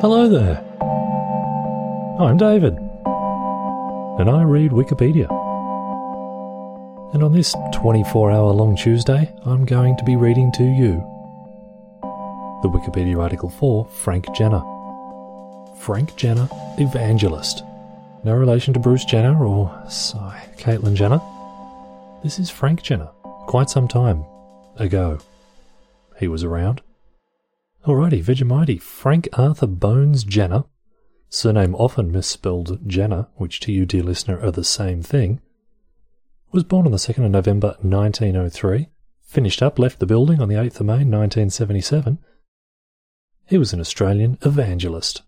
Hello there. I'm David, and I read Wikipedia. And on this 24 hour long Tuesday, I'm going to be reading to you the Wikipedia article for Frank Jenner. Frank Jenner, evangelist. No relation to Bruce Jenner or, sigh, Caitlyn Jenner. This is Frank Jenner, quite some time ago. He was around. Alrighty, Vegemite. Frank Arthur Bones Jenner, surname often misspelled Jenna, which to you, dear listener, are the same thing, was born on the 2nd of November 1903, finished up, left the building on the 8th of May 1977. He was an Australian evangelist.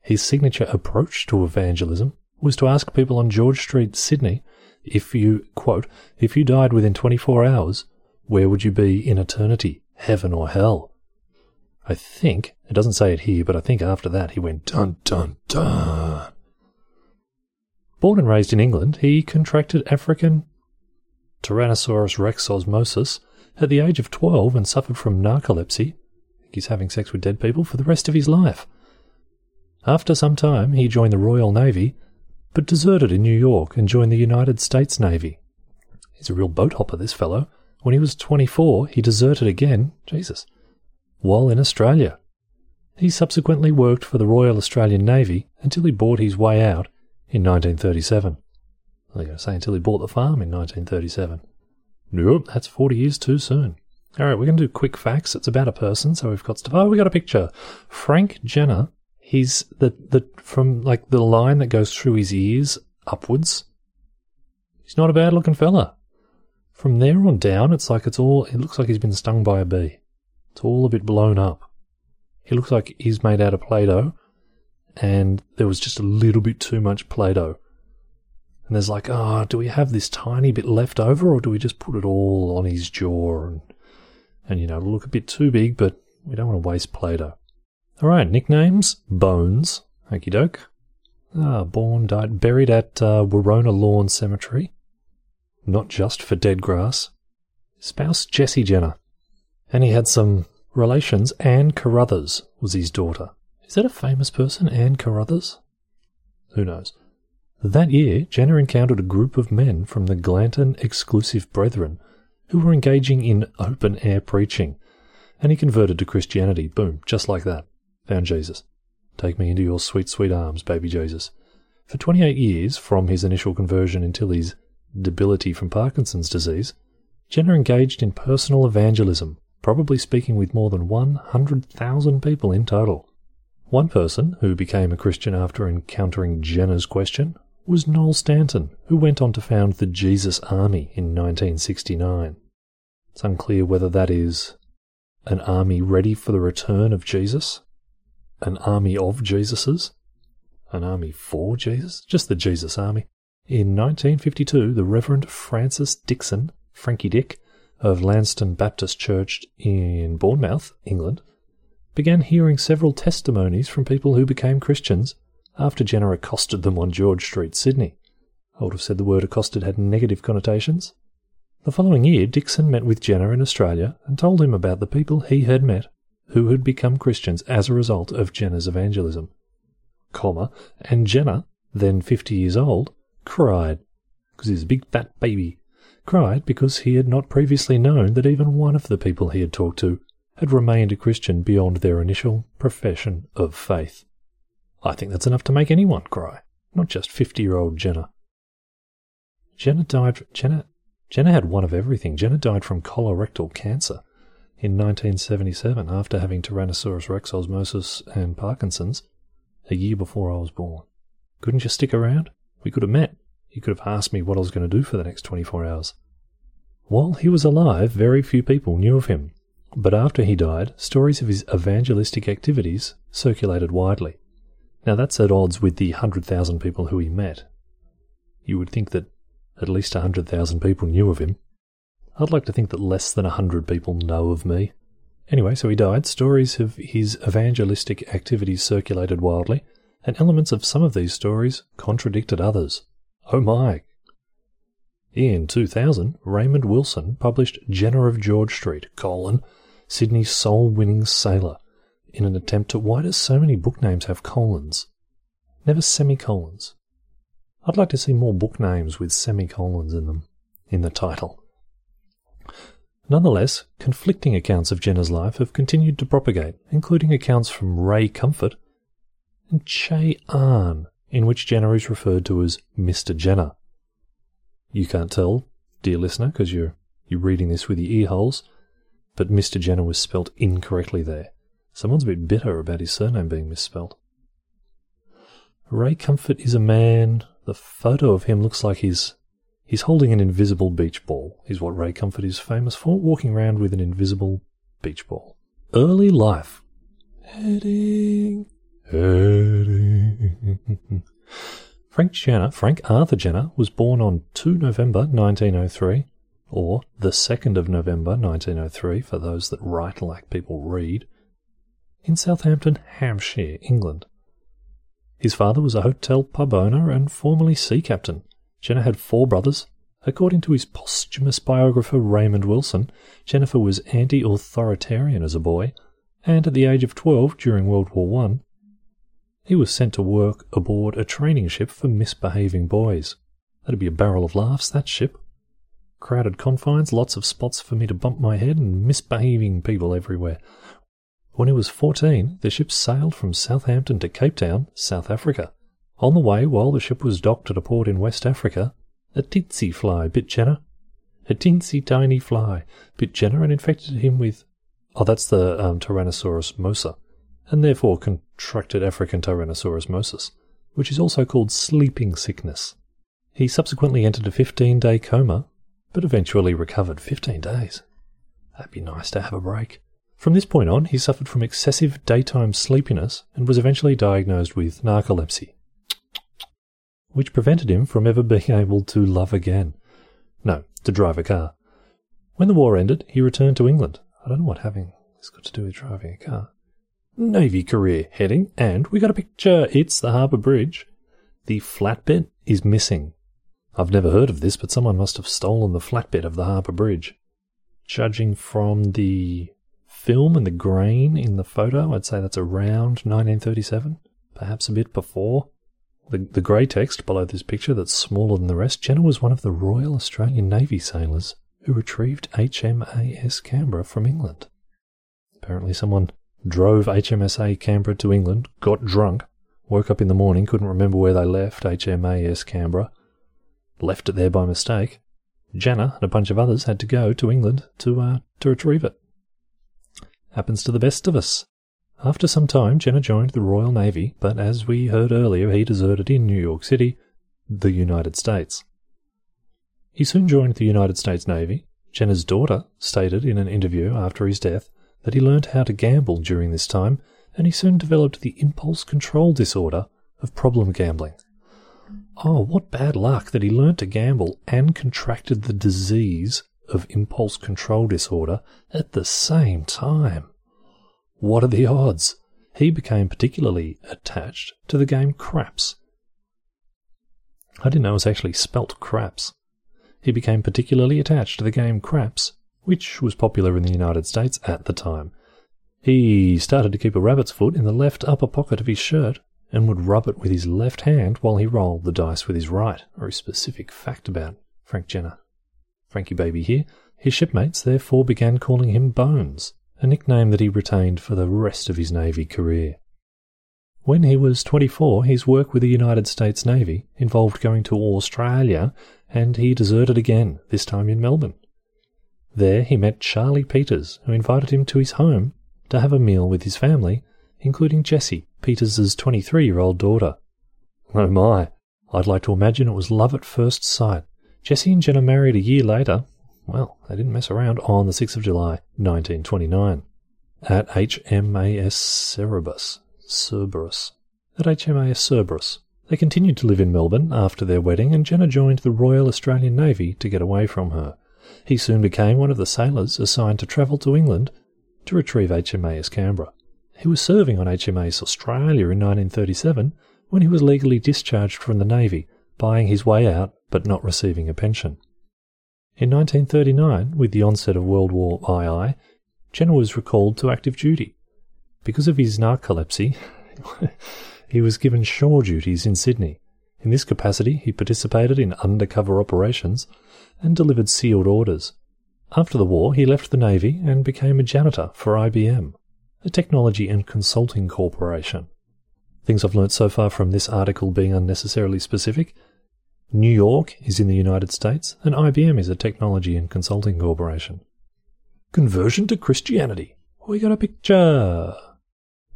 His signature approach to evangelism was to ask people on George Street, Sydney, if you, quote, if you died within 24 hours, where would you be in eternity, heaven or hell? I think, it doesn't say it here, but I think after that he went dun dun dun. Born and raised in England, he contracted African Tyrannosaurus rex osmosis at the age of 12 and suffered from narcolepsy. He's having sex with dead people for the rest of his life. After some time, he joined the Royal Navy, but deserted in New York and joined the United States Navy. He's a real boat hopper, this fellow. When he was 24, he deserted again, Jesus, while in Australia. He subsequently worked for the Royal Australian Navy until he bought his way out in 1937. I was going to say until he bought the farm in 1937. Nope, that's 40 years too soon. All right, we're going to do quick facts. It's about a person, so we've got stuff. Oh, we got a picture. Frank Jenner. He's the the from like the line that goes through his ears upwards. He's not a bad looking fella. From there on down, it's like it's all. It looks like he's been stung by a bee. It's all a bit blown up. He looks like he's made out of Play-Doh, and there was just a little bit too much Play-Doh. And there's like, oh, do we have this tiny bit left over, or do we just put it all on his jaw and, and you know, look a bit too big, but we don't want to waste Play-Doh. All right, nicknames: Bones, okie doke. Ah, born, died, buried at uh, Warona Lawn Cemetery. Not just for dead grass. Spouse Jessie Jenner, and he had some relations. Anne Carruthers was his daughter. Is that a famous person, Anne Carruthers? Who knows? That year, Jenner encountered a group of men from the Glanton Exclusive Brethren who were engaging in open air preaching, and he converted to Christianity. Boom, just like that. Found Jesus. Take me into your sweet, sweet arms, baby Jesus. For 28 years, from his initial conversion until his debility from Parkinson's disease, Jenner engaged in personal evangelism, probably speaking with more than 100,000 people in total. One person who became a Christian after encountering Jenner's question was Noel Stanton, who went on to found the Jesus Army in 1969. It's unclear whether that is an army ready for the return of Jesus, an army of Jesuses, an army for Jesus, just the Jesus Army. In 1952, the Reverend Francis Dixon, Frankie Dick, of Lansdowne Baptist Church in Bournemouth, England, began hearing several testimonies from people who became Christians after Jenner accosted them on George Street, Sydney. I would have said the word accosted had negative connotations. The following year, Dixon met with Jenner in Australia and told him about the people he had met who had become Christians as a result of Jenner's evangelism. Comma, and Jenner, then fifty years old, cried, because he's a big fat baby, cried because he had not previously known that even one of the people he had talked to had remained a Christian beyond their initial profession of faith. I think that's enough to make anyone cry, not just 50 year old Jenner. Jenner died. Jenner, Jenner had one of everything. Jenner died from colorectal cancer in 1977 after having Tyrannosaurus rex osmosis and Parkinson's a year before I was born. Couldn't you stick around? We could have met. He could have asked me what I was going to do for the next 24 hours. While he was alive, very few people knew of him, but after he died, stories of his evangelistic activities circulated widely. Now that's at odds with the 100,000 people who he met. You would think that at least 100,000 people knew of him. I'd like to think that less than 100 people know of me. Anyway, so he died. Stories of his evangelistic activities circulated wildly, and elements of some of these stories contradicted others. Oh my! In 2000, Raymond Wilson published Jenner of George Street, colon, Sydney's soul-winning sailor, in an attempt to why do so many book names have colons? Never semicolons. I'd like to see more book names with semicolons in them, in the title. Nonetheless, conflicting accounts of Jenner's life have continued to propagate, including accounts from Ray Comfort and Che Ahn, in which Jenner is referred to as Mr. Jenner. You can't tell, dear listener, because you're, you're reading this with your ear holes, but Mr. Jenner was spelt incorrectly there. Someone's a bit bitter about his surname being misspelt. Ray Comfort is a man. The photo of him looks like he's he's holding an invisible beach ball, is what Ray Comfort is famous for, walking around with an invisible beach ball. Early life. Heading. Frank Jenner, Frank Arthur Jenner, was born on 2 November 1903, or the 2nd of November 1903 for those that write like people read, in Southampton, Hampshire, England. His father was a hotel pub owner and formerly sea captain. Jenner had four brothers. According to his posthumous biographer Raymond Wilson, Jennifer was anti authoritarian as a boy, and at the age of 12 during World War I, he was sent to work aboard a training ship for misbehaving boys. That'd be a barrel of laughs, that ship. Crowded confines, lots of spots for me to bump my head, and misbehaving people everywhere. When he was 14, the ship sailed from Southampton to Cape Town, South Africa. On the way, while the ship was docked at a port in West Africa, a tsetse fly bit Jenner. A teensy tiny fly bit Jenner and infected him with. Oh, that's the um, Tyrannosaurus mosa, and therefore contracted African Tyrannosaurus mosus, which is also called sleeping sickness. He subsequently entered a 15 day coma, but eventually recovered 15 days. That'd be nice to have a break. From this point on, he suffered from excessive daytime sleepiness and was eventually diagnosed with narcolepsy, which prevented him from ever being able to love again. No, to drive a car. When the war ended, he returned to England. I don't know what having this got to do with driving a car. Navy career heading, and we got a picture. It's the Harbour Bridge. The flatbed is missing. I've never heard of this, but someone must have stolen the flatbed of the Harbour Bridge. Judging from the film and the grain in the photo, I'd say that's around 1937, perhaps a bit before. The, the grey text below this picture that's smaller than the rest, Jenner was one of the Royal Australian Navy sailors who retrieved HMAS Canberra from England. Apparently, someone drove HMSA Canberra to England, got drunk, woke up in the morning, couldn't remember where they left HMAS Canberra, left it there by mistake. Jenner and a bunch of others had to go to England to uh, to retrieve it. Happens to the best of us. After some time, Jenner joined the Royal Navy, but as we heard earlier, he deserted in New York City, the United States. He soon joined the United States Navy. Jenner's daughter stated in an interview after his death that he learned how to gamble during this time, and he soon developed the impulse control disorder of problem gambling. Oh, what bad luck that he learned to gamble and contracted the disease of impulse control disorder at the same time. What are the odds? He became particularly attached to the game craps. I didn't know it was actually spelt craps. He became particularly attached to the game craps, which was popular in the United States at the time. He started to keep a rabbit's foot in the left upper pocket of his shirt and would rub it with his left hand while he rolled the dice with his right. A specific fact about Frank Jenner. Frankie Baby here, his shipmates therefore began calling him Bones, a nickname that he retained for the rest of his Navy career. When he was 24, his work with the United States Navy involved going to Australia, and he deserted again, this time in Melbourne. There he met Charlie Peters, who invited him to his home to have a meal with his family, including Jessie, Peters's 23 year old daughter. Oh my, I'd like to imagine it was love at first sight, Jessie and Jenner married a year later. Well, they didn't mess around on the 6th of July, 1929, at HMAS Cerberus. Cerberus. At HMAS Cerberus. They continued to live in Melbourne after their wedding, and Jenner joined the Royal Australian Navy to get away from her. He soon became one of the sailors assigned to travel to England to retrieve HMAS Canberra. He was serving on HMAS Australia in 1937 when he was legally discharged from the Navy, buying his way out but not receiving a pension. In 1939, with the onset of World War II, Jenner was recalled to active duty. Because of his narcolepsy, he was given shore duties in Sydney. In this capacity, he participated in undercover operations and delivered sealed orders. After the war, he left the Navy and became a janitor for IBM, a technology and consulting corporation. Things I've learnt so far from this article being unnecessarily specific New York is in the United States, and IBM is a technology and consulting corporation. Conversion to Christianity. We got a picture.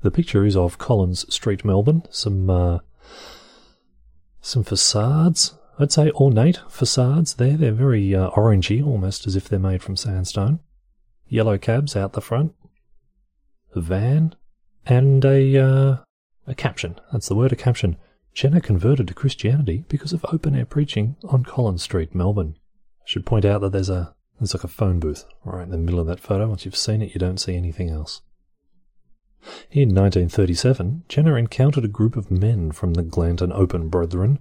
The picture is of Collins Street, Melbourne. Some uh, some facades. I'd say ornate facades there. They're very uh, orangey, almost as if they're made from sandstone. Yellow cabs out the front. A van. And a, uh, a caption. That's the word, a caption. Jenner converted to Christianity because of open air preaching on Collins Street, Melbourne. I should point out that there's a there's like a phone booth right in the middle of that photo. Once you've seen it, you don't see anything else. In 1937, Jenner encountered a group of men from the Glanton Open Brethren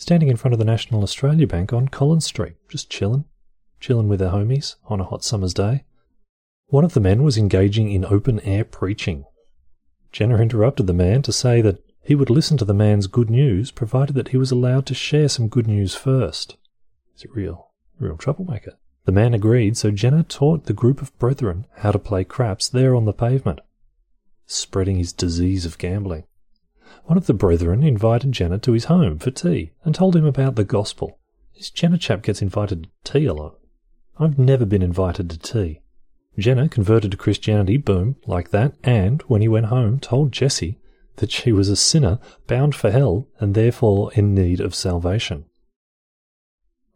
standing in front of the National Australia Bank on Collins Street, just chilling, chilling with their homies on a hot summer's day. One of the men was engaging in open air preaching. Jenner interrupted the man to say that he would listen to the man's good news provided that he was allowed to share some good news first. He's a real, real troublemaker. The man agreed, so Jenner taught the group of brethren how to play craps there on the pavement, spreading his disease of gambling. One of the brethren invited Jenner to his home for tea and told him about the gospel. This Jenner chap gets invited to tea a lot. I've never been invited to tea. Jenner converted to Christianity, boom, like that, and when he went home, told Jessie that she was a sinner bound for hell and therefore in need of salvation.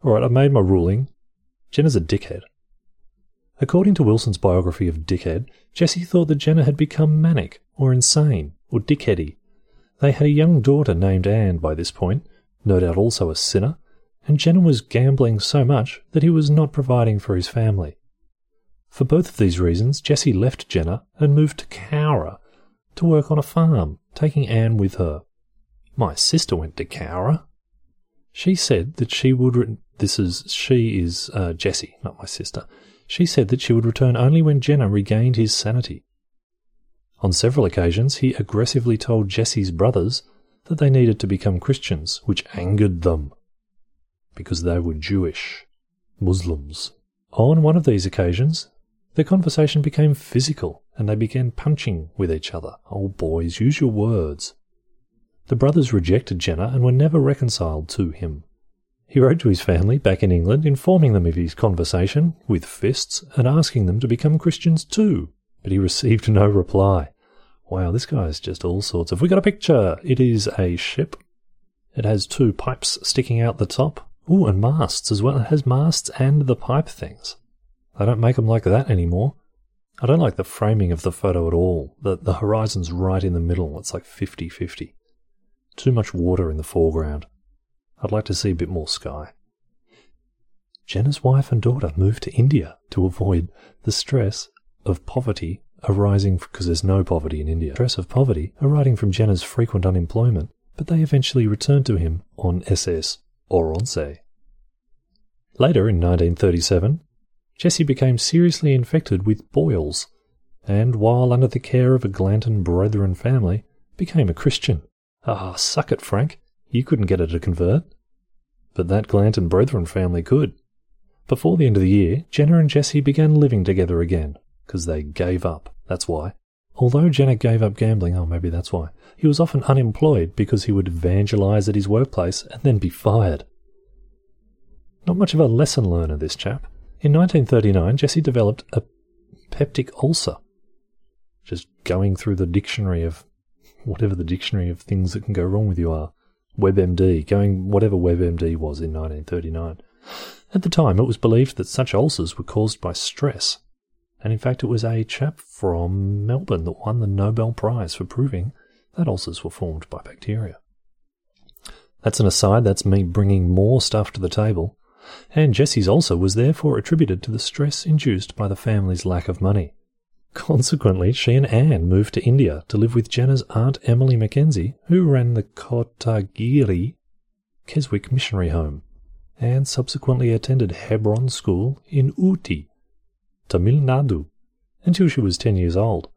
Alright, I've made my ruling. Jenner's a dickhead. According to Wilson's biography of Dickhead, Jessie thought that Jenner had become manic, or insane, or dickheady. They had a young daughter named Anne by this point, no doubt also a sinner, and Jenner was gambling so much that he was not providing for his family. For both of these reasons, Jessie left Jenner and moved to Cowra to work on a farm taking Anne with her. My sister went to Cowra. She said that she would. Re- this is she is uh, Jessie, not my sister. She said that she would return only when Jenner regained his sanity. On several occasions, he aggressively told Jessie's brothers that they needed to become Christians, which angered them because they were Jewish, Muslims. On one of these occasions, the conversation became physical and they began punching with each other. Oh, boys, use your words. The brothers rejected Jenner and were never reconciled to him. He wrote to his family back in England, informing them of his conversation with fists and asking them to become Christians too, but he received no reply. Wow, this guy's just all sorts of. We got a picture. It is a ship. It has two pipes sticking out the top. Ooh, and masts as well. It has masts and the pipe things. They don't make them like that anymore. I don't like the framing of the photo at all. The, the horizon's right in the middle. It's like 50 50. Too much water in the foreground. I'd like to see a bit more sky. Jenner's wife and daughter moved to India to avoid the stress of poverty arising because there's no poverty in India. Stress of poverty arising from Jenner's frequent unemployment, but they eventually returned to him on SS or Oronsay. Later in 1937, Jessie became seriously infected with boils, and while under the care of a Glanton Brethren family, became a Christian. Ah, suck it, Frank. You couldn't get her to convert. But that Glanton Brethren family could. Before the end of the year, Jenner and Jessie began living together again, because they gave up. That's why. Although Jenner gave up gambling, oh, maybe that's why, he was often unemployed because he would evangelize at his workplace and then be fired. Not much of a lesson learner, this chap. In 1939, Jessie developed a peptic ulcer. Just going through the dictionary of whatever the dictionary of things that can go wrong with you are. WebMD, going whatever WebMD was in 1939. At the time, it was believed that such ulcers were caused by stress. And in fact, it was a chap from Melbourne that won the Nobel Prize for proving that ulcers were formed by bacteria. That's an aside, that's me bringing more stuff to the table and Jessie's ulcer was therefore attributed to the stress induced by the family's lack of money. Consequently, she and Anne moved to India to live with Jenner's aunt Emily Mackenzie, who ran the Kotagiri Keswick Missionary Home. Anne subsequently attended Hebron School in Ooty, Tamil Nadu, until she was 10 years old.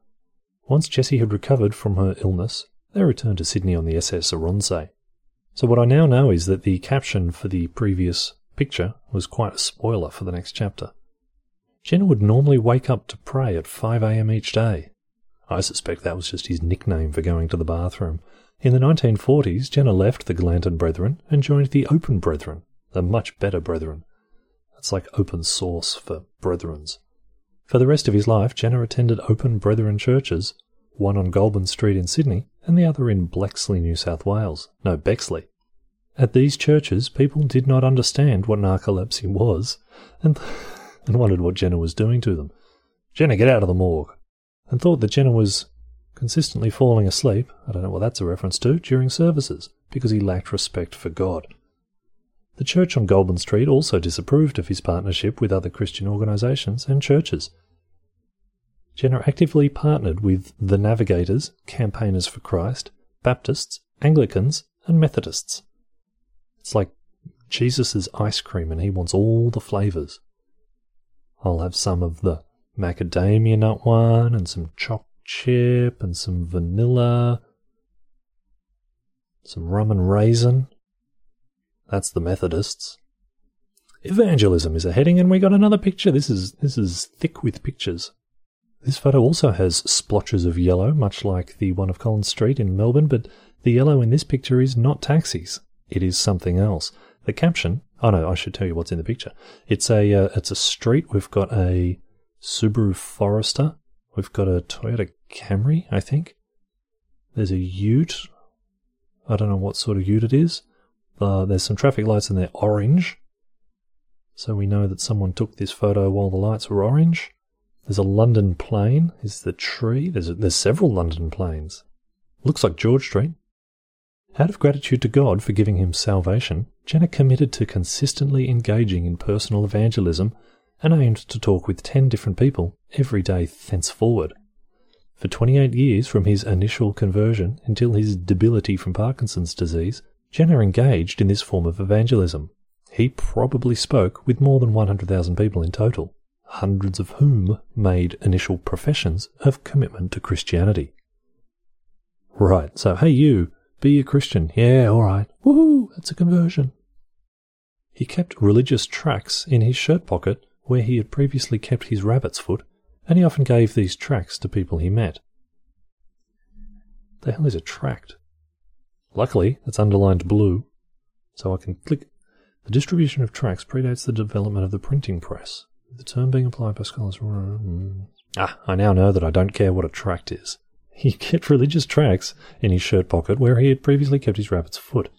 Once Jessie had recovered from her illness, they returned to Sydney on the SS Oronsay. So what I now know is that the caption for the previous picture was quite a spoiler for the next chapter. Jenner would normally wake up to pray at 5am each day. I suspect that was just his nickname for going to the bathroom. In the 1940s, Jenner left the Glanton Brethren and joined the Open Brethren, the much better Brethren. That's like open source for Brethrens. For the rest of his life, Jenner attended Open Brethren churches, one on Goulburn Street in Sydney and the other in Blexley, New South Wales. No, Bexley. At these churches, people did not understand what narcolepsy was and, and wondered what Jenner was doing to them. Jenner, get out of the morgue! And thought that Jenner was consistently falling asleep, I don't know what that's a reference to, during services, because he lacked respect for God. The church on Goulburn Street also disapproved of his partnership with other Christian organisations and churches. Jenner actively partnered with the Navigators, Campaigners for Christ, Baptists, Anglicans, and Methodists. It's like Jesus' ice cream and he wants all the flavours. I'll have some of the macadamia nut one and some choc chip and some vanilla, some rum and raisin. That's the Methodists. Evangelism is a heading, and we got another picture. This is this is thick with pictures. This photo also has splotches of yellow, much like the one of Collins Street in Melbourne, but the yellow in this picture is not taxis. It is something else. The caption. Oh no, I should tell you what's in the picture. It's a uh, it's a street. We've got a Subaru Forester. We've got a Toyota Camry, I think. There's a Ute. I don't know what sort of Ute it is. Uh, there's some traffic lights and they're orange. So we know that someone took this photo while the lights were orange. There's a London plane. Is the tree? There's, a, there's several London planes. Looks like George Street. Out of gratitude to God for giving him salvation, Jenner committed to consistently engaging in personal evangelism and aimed to talk with 10 different people every day thenceforward. For 28 years from his initial conversion until his debility from Parkinson's disease, Jenner engaged in this form of evangelism. He probably spoke with more than 100,000 people in total, hundreds of whom made initial professions of commitment to Christianity. Right, so hey you, be a Christian. Yeah, alright. Woohoo, that's a conversion. He kept religious tracts in his shirt pocket where he had previously kept his rabbit's foot, and he often gave these tracts to people he met. The hell is a tract? Luckily, it's underlined blue, so I can click. The distribution of tracts predates the development of the printing press. The term being applied by scholars. Ah, I now know that I don't care what a tract is. He kept religious tracts in his shirt pocket where he had previously kept his rabbit's foot,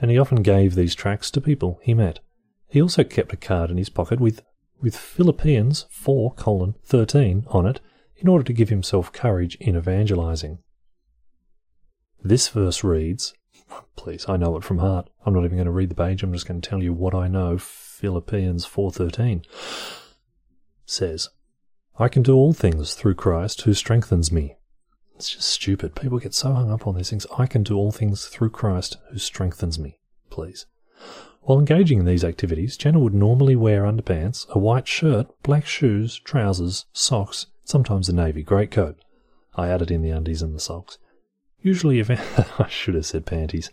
and he often gave these tracts to people he met. He also kept a card in his pocket with, with Philippians 4 colon 13 on it in order to give himself courage in evangelizing. This verse reads, please, I know it from heart. I'm not even going to read the page. I'm just going to tell you what I know. Philippians 4:13 says, "I can do all things through Christ who strengthens me." It's just stupid. People get so hung up on these things. I can do all things through Christ who strengthens me. Please. While engaging in these activities, Jenner would normally wear underpants, a white shirt, black shoes, trousers, socks, sometimes a navy greatcoat. I added in the undies and the socks. Usually, I should have said panties.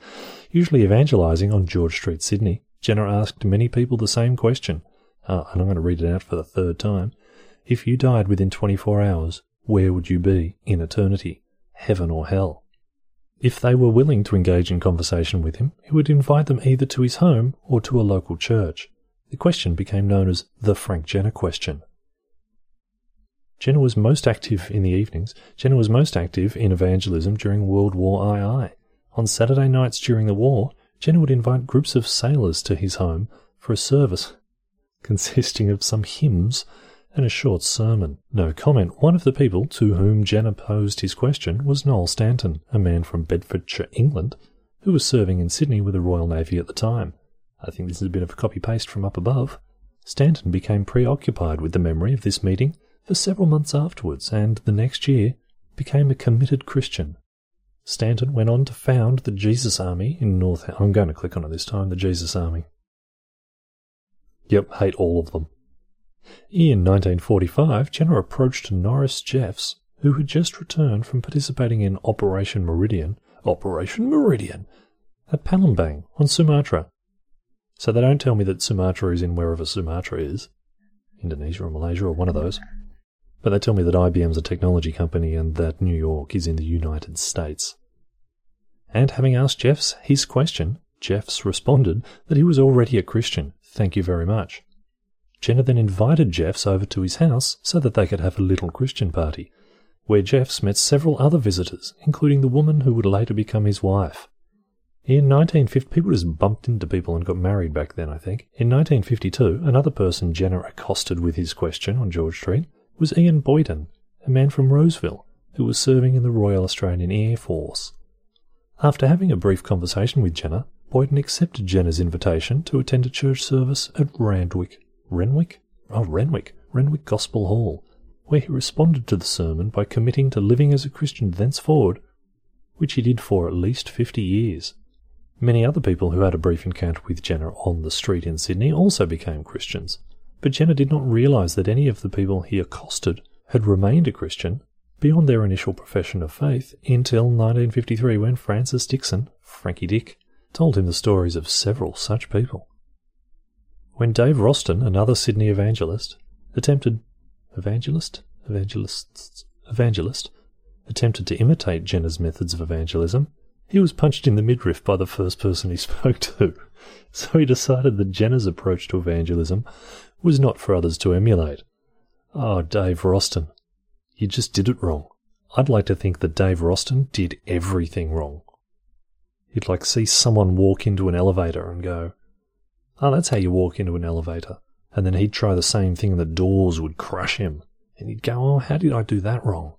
Usually evangelizing on George Street, Sydney, Jenner asked many people the same question, uh, and I'm going to read it out for the third time. If you died within 24 hours, where would you be in eternity, heaven or hell? If they were willing to engage in conversation with him, he would invite them either to his home or to a local church. The question became known as the Frank Jenner question. Jenner was most active in the evenings. Jenner was most active in evangelism during World War II. On Saturday nights during the war, Jenner would invite groups of sailors to his home for a service consisting of some hymns and a short sermon. No comment. One of the people to whom Jenner posed his question was Noel Stanton, a man from Bedfordshire, England, who was serving in Sydney with the Royal Navy at the time. I think this is a bit of a copy paste from up above. Stanton became preoccupied with the memory of this meeting for several months afterwards, and the next year became a committed Christian. Stanton went on to found the Jesus Army in North. I'm going to click on it this time. The Jesus Army. Yep, hate all of them. In 1945, Jenner approached Norris Jeffs, who had just returned from participating in Operation Meridian, Operation Meridian, at Palembang on Sumatra. So they don't tell me that Sumatra is in wherever Sumatra is, Indonesia or Malaysia or one of those. But they tell me that IBM's a technology company and that New York is in the United States. And having asked Jeffs his question, Jeffs responded that he was already a Christian. Thank you very much. Jenner then invited Jeffs over to his house so that they could have a little Christian party, where Jeffs met several other visitors, including the woman who would later become his wife. In 1950, people just bumped into people and got married back then, I think. In 1952, another person Jenner accosted with his question on George Street was Ian Boyden, a man from Roseville, who was serving in the Royal Australian Air Force. After having a brief conversation with Jenner, Boyden accepted Jenner's invitation to attend a church service at Randwick. Renwick? Oh, Renwick. Renwick Gospel Hall, where he responded to the sermon by committing to living as a Christian thenceforward, which he did for at least fifty years. Many other people who had a brief encounter with Jenner on the street in Sydney also became Christians, but Jenner did not realise that any of the people he accosted had remained a Christian beyond their initial profession of faith until 1953 when Francis Dixon, Frankie Dick, told him the stories of several such people. When Dave Roston, another Sydney evangelist, attempted evangelist evangelist evangelist attempted to imitate Jenner's methods of evangelism, he was punched in the midriff by the first person he spoke to. So he decided that Jenner's approach to evangelism was not for others to emulate. Oh, Dave Roston, you just did it wrong. I'd like to think that Dave Roston did everything wrong. You'd like see someone walk into an elevator and go, Oh, that's how you walk into an elevator. And then he'd try the same thing and the doors would crush him. And he'd go, Oh, how did I do that wrong?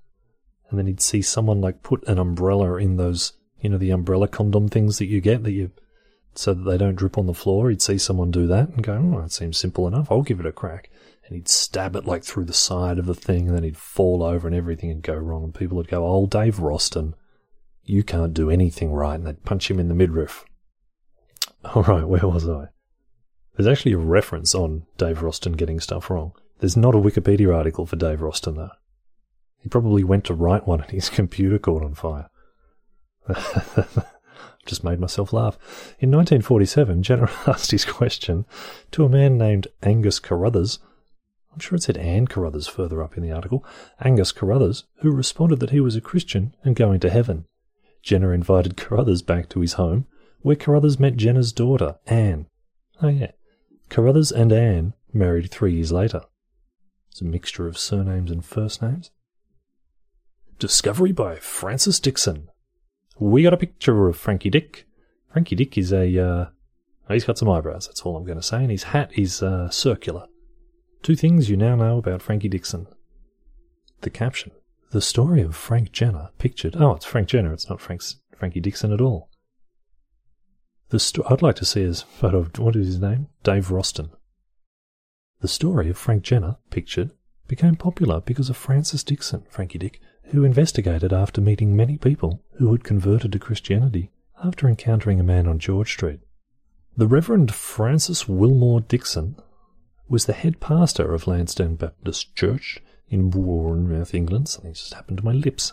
And then he'd see someone like put an umbrella in those, you know, the umbrella condom things that you get that you, so that they don't drip on the floor. He'd see someone do that and go, Oh, that seems simple enough. I'll give it a crack and he'd stab it like through the side of the thing, and then he'd fall over and everything would go wrong, and people would go, "Oh, Dave Roston, you can't do anything right," and they'd punch him in the midriff. All right, where was I? There's actually a reference on Dave Roston getting stuff wrong. There's not a Wikipedia article for Dave Roston though. He probably went to write one and his computer caught on fire. Just made myself laugh. In 1947, Jenner asked his question to a man named Angus Carruthers I'm sure it said Anne Carruthers further up in the article, Angus Carruthers, who responded that he was a Christian and going to heaven. Jenner invited Carruthers back to his home, where Carruthers met Jenner's daughter, Anne. Oh, yeah. Carruthers and Anne married three years later. It's a mixture of surnames and first names. Discovery by Francis Dixon. We got a picture of Frankie Dick. Frankie Dick is a, uh, he's got some eyebrows, that's all I'm going to say, and his hat is uh, circular. Two things you now know about Frankie Dixon. The caption. The story of Frank Jenner pictured. Oh, it's Frank Jenner. It's not Frank's, Frankie Dixon at all. The sto- I'd like to see his photo of what is his name? Dave Roston. The story of Frank Jenner, pictured, became popular because of Francis Dixon, Frankie Dick, who investigated after meeting many people who had converted to Christianity after encountering a man on George Street. The Reverend Francis Wilmore Dixon was the head pastor of Lansdowne Baptist Church in Bournemouth, England. Something just happened to my lips.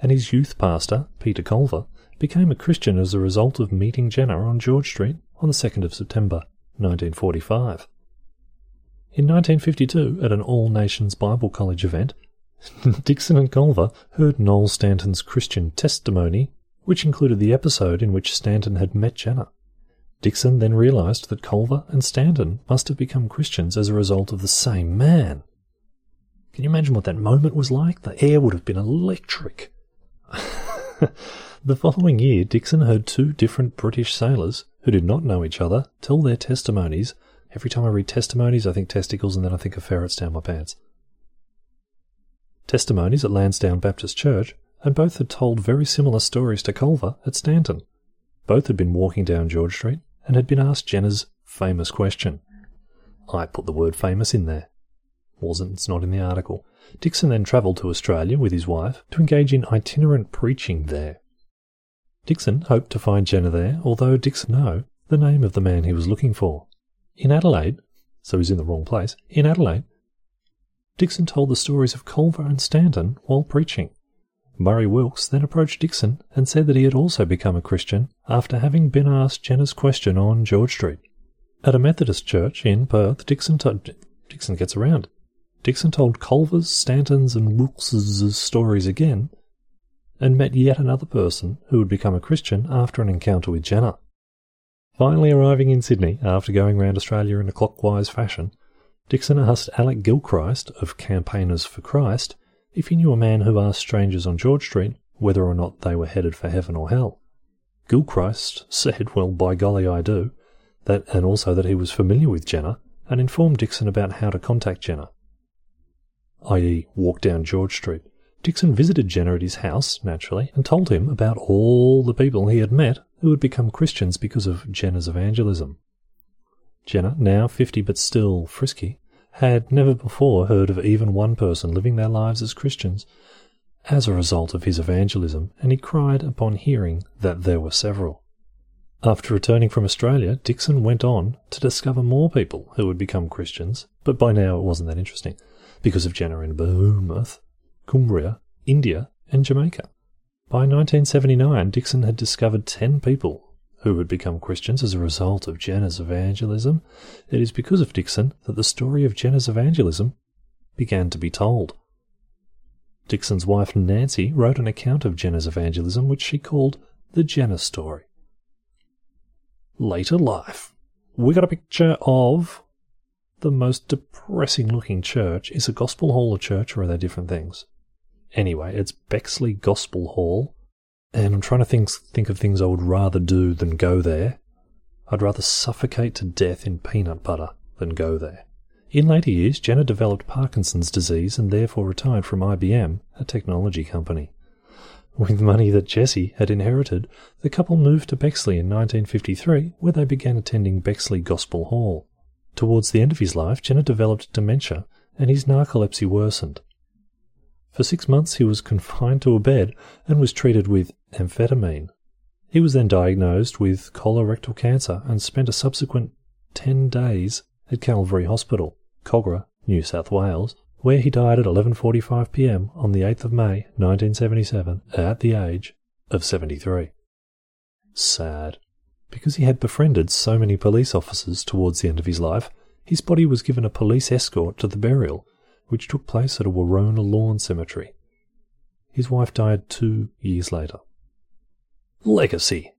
And his youth pastor, Peter Culver, became a Christian as a result of meeting Jenner on George Street on the 2nd of September, 1945. In 1952, at an All Nations Bible College event, Dixon and Culver heard Noel Stanton's Christian testimony, which included the episode in which Stanton had met Jenner. Dixon then realized that Culver and Stanton must have become Christians as a result of the same man. Can you imagine what that moment was like? The air would have been electric. the following year, Dixon heard two different British sailors who did not know each other tell their testimonies. Every time I read testimonies, I think testicles and then I think of ferrets down my pants. Testimonies at Lansdowne Baptist Church, and both had told very similar stories to Culver at Stanton. Both had been walking down George Street and had been asked Jenner's famous question. I put the word famous in there. Wasn't, it's not in the article. Dixon then travelled to Australia with his wife to engage in itinerant preaching there. Dixon hoped to find Jenner there, although Dixon know the name of the man he was looking for. In Adelaide, so he's in the wrong place, in Adelaide, Dixon told the stories of Culver and Stanton while preaching. Murray Wilks then approached Dixon and said that he had also become a Christian after having been asked Jenner's question on George Street. At a Methodist church in Perth, Dixon, t- Dixon gets around. Dixon told Culver's, Stanton's, and Wilkes's stories again, and met yet another person who would become a Christian after an encounter with Jenner. Finally arriving in Sydney after going round Australia in a clockwise fashion, Dixon asked Alec Gilchrist of Campaigners for Christ if he knew a man who asked strangers on George Street whether or not they were headed for heaven or hell. Gilchrist said, Well, by golly, I do, that, and also that he was familiar with Jenner, and informed Dixon about how to contact Jenner, i.e., walk down George Street. Dixon visited Jenner at his house, naturally, and told him about all the people he had met who had become Christians because of Jenner's evangelism. Jenner, now fifty but still frisky, had never before heard of even one person living their lives as Christians as a result of his evangelism, and he cried upon hearing that there were several. After returning from Australia, Dixon went on to discover more people who had become Christians, but by now it wasn't that interesting, because of Jenner in Bournemouth, Cumbria, India, and Jamaica. By 1979, Dixon had discovered 10 people who had become Christians as a result of Jenner's evangelism, it is because of Dixon that the story of Jenner's evangelism began to be told. Dixon's wife Nancy wrote an account of Jenner's evangelism which she called the Jenner story. Later life. We got a picture of the most depressing looking church. Is a gospel hall a church or are they different things? Anyway, it's Bexley Gospel Hall and I'm trying to think, think of things I would rather do than go there. I'd rather suffocate to death in peanut butter than go there. In later years, Jenner developed Parkinson's disease and therefore retired from IBM, a technology company. With money that Jessie had inherited, the couple moved to Bexley in 1953, where they began attending Bexley Gospel Hall. Towards the end of his life, Jenner developed dementia, and his narcolepsy worsened. For six months he was confined to a bed and was treated with amphetamine. He was then diagnosed with colorectal cancer and spent a subsequent 10 days at Calvary Hospital, Kogarah, New South Wales, where he died at 11:45 p.m. on the 8th of May 1977 at the age of 73. Sad. Because he had befriended so many police officers towards the end of his life, his body was given a police escort to the burial which took place at a Warona lawn cemetery. His wife died two years later. Legacy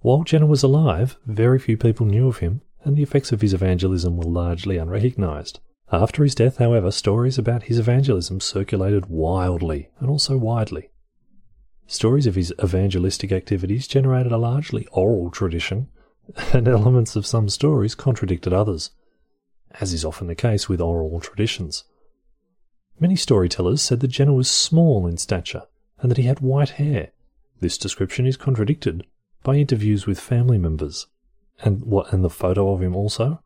While Jenner was alive, very few people knew of him, and the effects of his evangelism were largely unrecognized. After his death, however, stories about his evangelism circulated wildly and also widely. Stories of his evangelistic activities generated a largely oral tradition, and elements of some stories contradicted others as is often the case with oral traditions. Many storytellers said that Jenner was small in stature and that he had white hair. This description is contradicted by interviews with family members. And what and the photo of him also?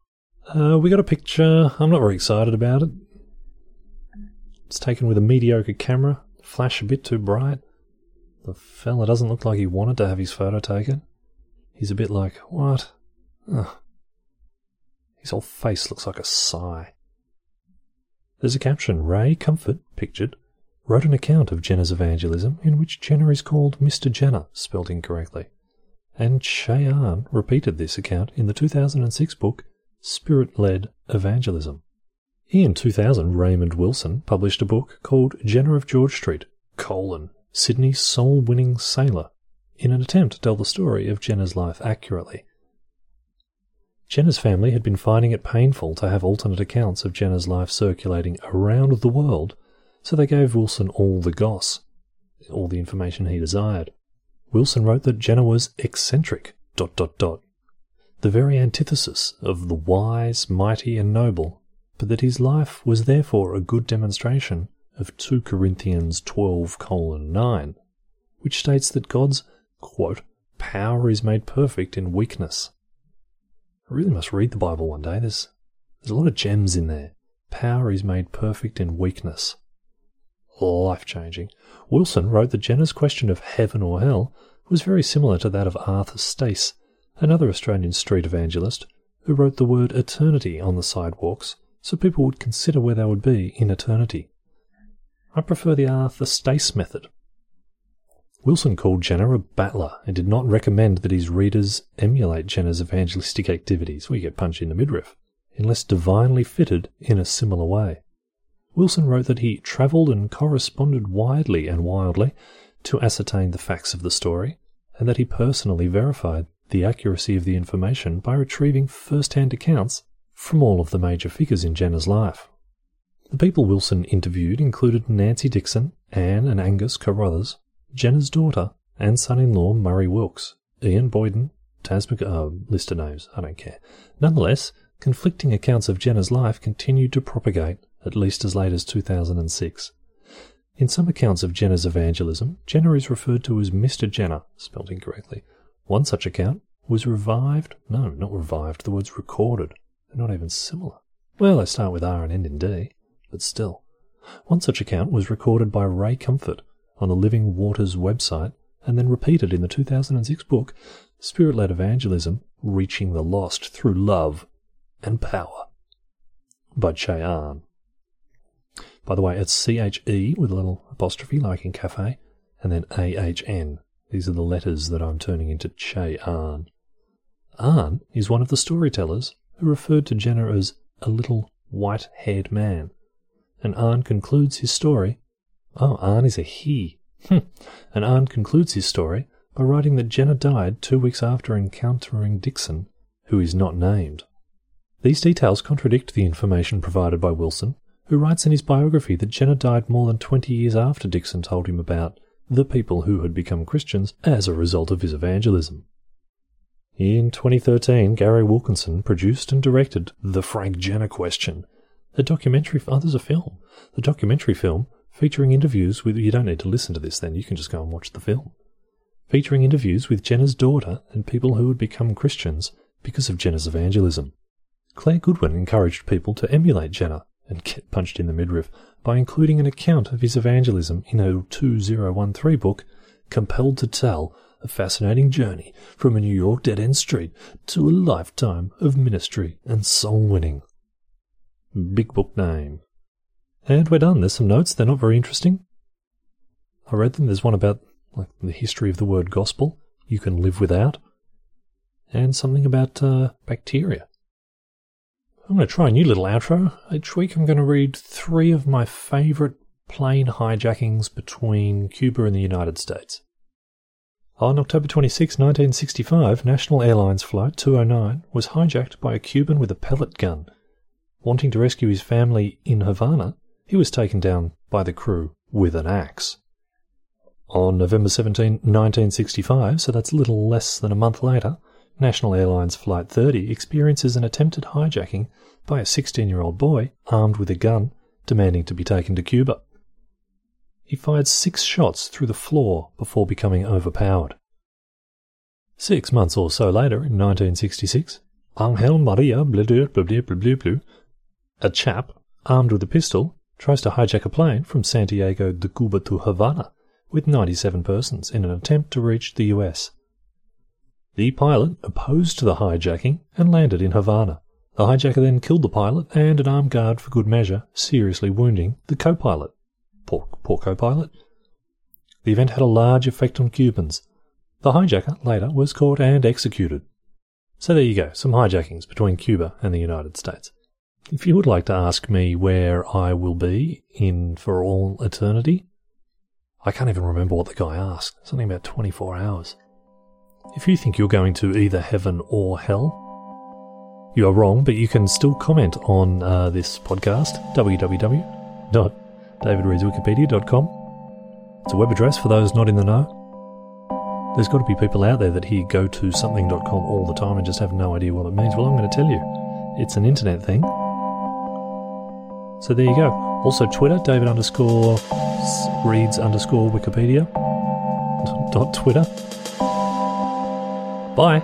Uh, we got a picture. I'm not very excited about it. It's taken with a mediocre camera, flash a bit too bright. The fella doesn't look like he wanted to have his photo taken. He's a bit like, what? Ugh. His whole face looks like a sigh. There's a caption Ray Comfort, pictured, wrote an account of Jenner's evangelism in which Jenner is called Mr. Jenner, spelt incorrectly. And Che Ahn repeated this account in the 2006 book Spirit Led Evangelism. In 2000, Raymond Wilson published a book called Jenner of George Street, colon, Sydney's soul winning sailor, in an attempt to tell the story of Jenner's life accurately. Jenner's family had been finding it painful to have alternate accounts of Jenner's life circulating around the world, so they gave Wilson all the goss, all the information he desired. Wilson wrote that Jenner was eccentric, dot dot dot, the very antithesis of the wise, mighty, and noble, but that his life was therefore a good demonstration of 2 Corinthians 12 colon 9, which states that God's, quote, power is made perfect in weakness. I really must read the Bible one day. There's, there's a lot of gems in there. Power is made perfect in weakness. Life changing. Wilson wrote that Jenner's question of heaven or hell was very similar to that of Arthur Stace, another Australian street evangelist, who wrote the word eternity on the sidewalks so people would consider where they would be in eternity. I prefer the Arthur Stace method. Wilson called Jenner a battler and did not recommend that his readers emulate Jenner's evangelistic activities, where you get punched in the midriff, unless divinely fitted in a similar way. Wilson wrote that he travelled and corresponded widely and wildly to ascertain the facts of the story, and that he personally verified the accuracy of the information by retrieving first hand accounts from all of the major figures in Jenner's life. The people Wilson interviewed included Nancy Dixon, Anne and Angus Carruthers, Jenner's daughter, and son in law Murray Wilks, Ian Boyden, Tasmic, uh, list of names, I don't care. Nonetheless, conflicting accounts of Jenner's life continued to propagate at least as late as 2006. In some accounts of Jenner's evangelism, Jenner is referred to as Mr. Jenner, spelled incorrectly. One such account was revived, no, not revived, the word's recorded. They're not even similar. Well, they start with R and end in D, but still. One such account was recorded by Ray Comfort on the Living Waters website and then repeated in the 2006 book Spirit Led Evangelism Reaching the Lost Through Love and Power by Che Ahn. By the way, it's C H E with a little apostrophe like in cafe, and then A H N. These are the letters that I'm turning into Che Ahn. Ahn is one of the storytellers who referred to Jenner as a little white haired man. And Ahn concludes his story. Oh, Ahn is a he. Hm. and Ahn concludes his story by writing that Jenner died two weeks after encountering Dixon, who is not named. These details contradict the information provided by Wilson, who writes in his biography that Jenner died more than 20 years after Dixon told him about the people who had become Christians as a result of his evangelism. In 2013, Gary Wilkinson produced and directed The Frank Jenner Question, a documentary, oh, there's a film, the documentary film featuring interviews with, you don't need to listen to this then, you can just go and watch the film, featuring interviews with Jenner's daughter and people who had become Christians because of Jenner's evangelism. Claire Goodwin encouraged people to emulate Jenna and get punched in the midriff by including an account of his evangelism in her 2013 book, Compelled to Tell A Fascinating Journey from a New York Dead End Street to a Lifetime of Ministry and Soul Winning. Big book name. And we're done. There's some notes. They're not very interesting. I read them. There's one about like the history of the word gospel. You can live without. And something about uh, bacteria. I'm going to try a new little outro. Each week I'm going to read three of my favourite plane hijackings between Cuba and the United States. On October 26, 1965, National Airlines Flight 209 was hijacked by a Cuban with a pellet gun. Wanting to rescue his family in Havana, he was taken down by the crew with an axe. On November 17, 1965, so that's little less than a month later, National Airlines Flight 30 experiences an attempted hijacking by a 16 year old boy armed with a gun demanding to be taken to Cuba. He fired six shots through the floor before becoming overpowered. Six months or so later, in 1966, Angel Maria a chap armed with a pistol tries to hijack a plane from Santiago de Cuba to Havana with 97 persons in an attempt to reach the US. The pilot opposed the hijacking and landed in Havana. The hijacker then killed the pilot and an armed guard for good measure, seriously wounding the co-pilot. Poor, poor co-pilot. The event had a large effect on Cubans. The hijacker later was caught and executed. So there you go, some hijackings between Cuba and the United States. If you would like to ask me where I will be in for all eternity, I can't even remember what the guy asked. Something about 24 hours. If you think you're going to either heaven or hell, you are wrong, but you can still comment on uh, this podcast, www.davidreadswikipedia.com. It's a web address for those not in the know. There's got to be people out there that hear go to something.com all the time and just have no idea what it means. Well, I'm going to tell you. It's an internet thing. So there you go. Also, Twitter, David underscore reads underscore Wikipedia. Dot Twitter. Bye.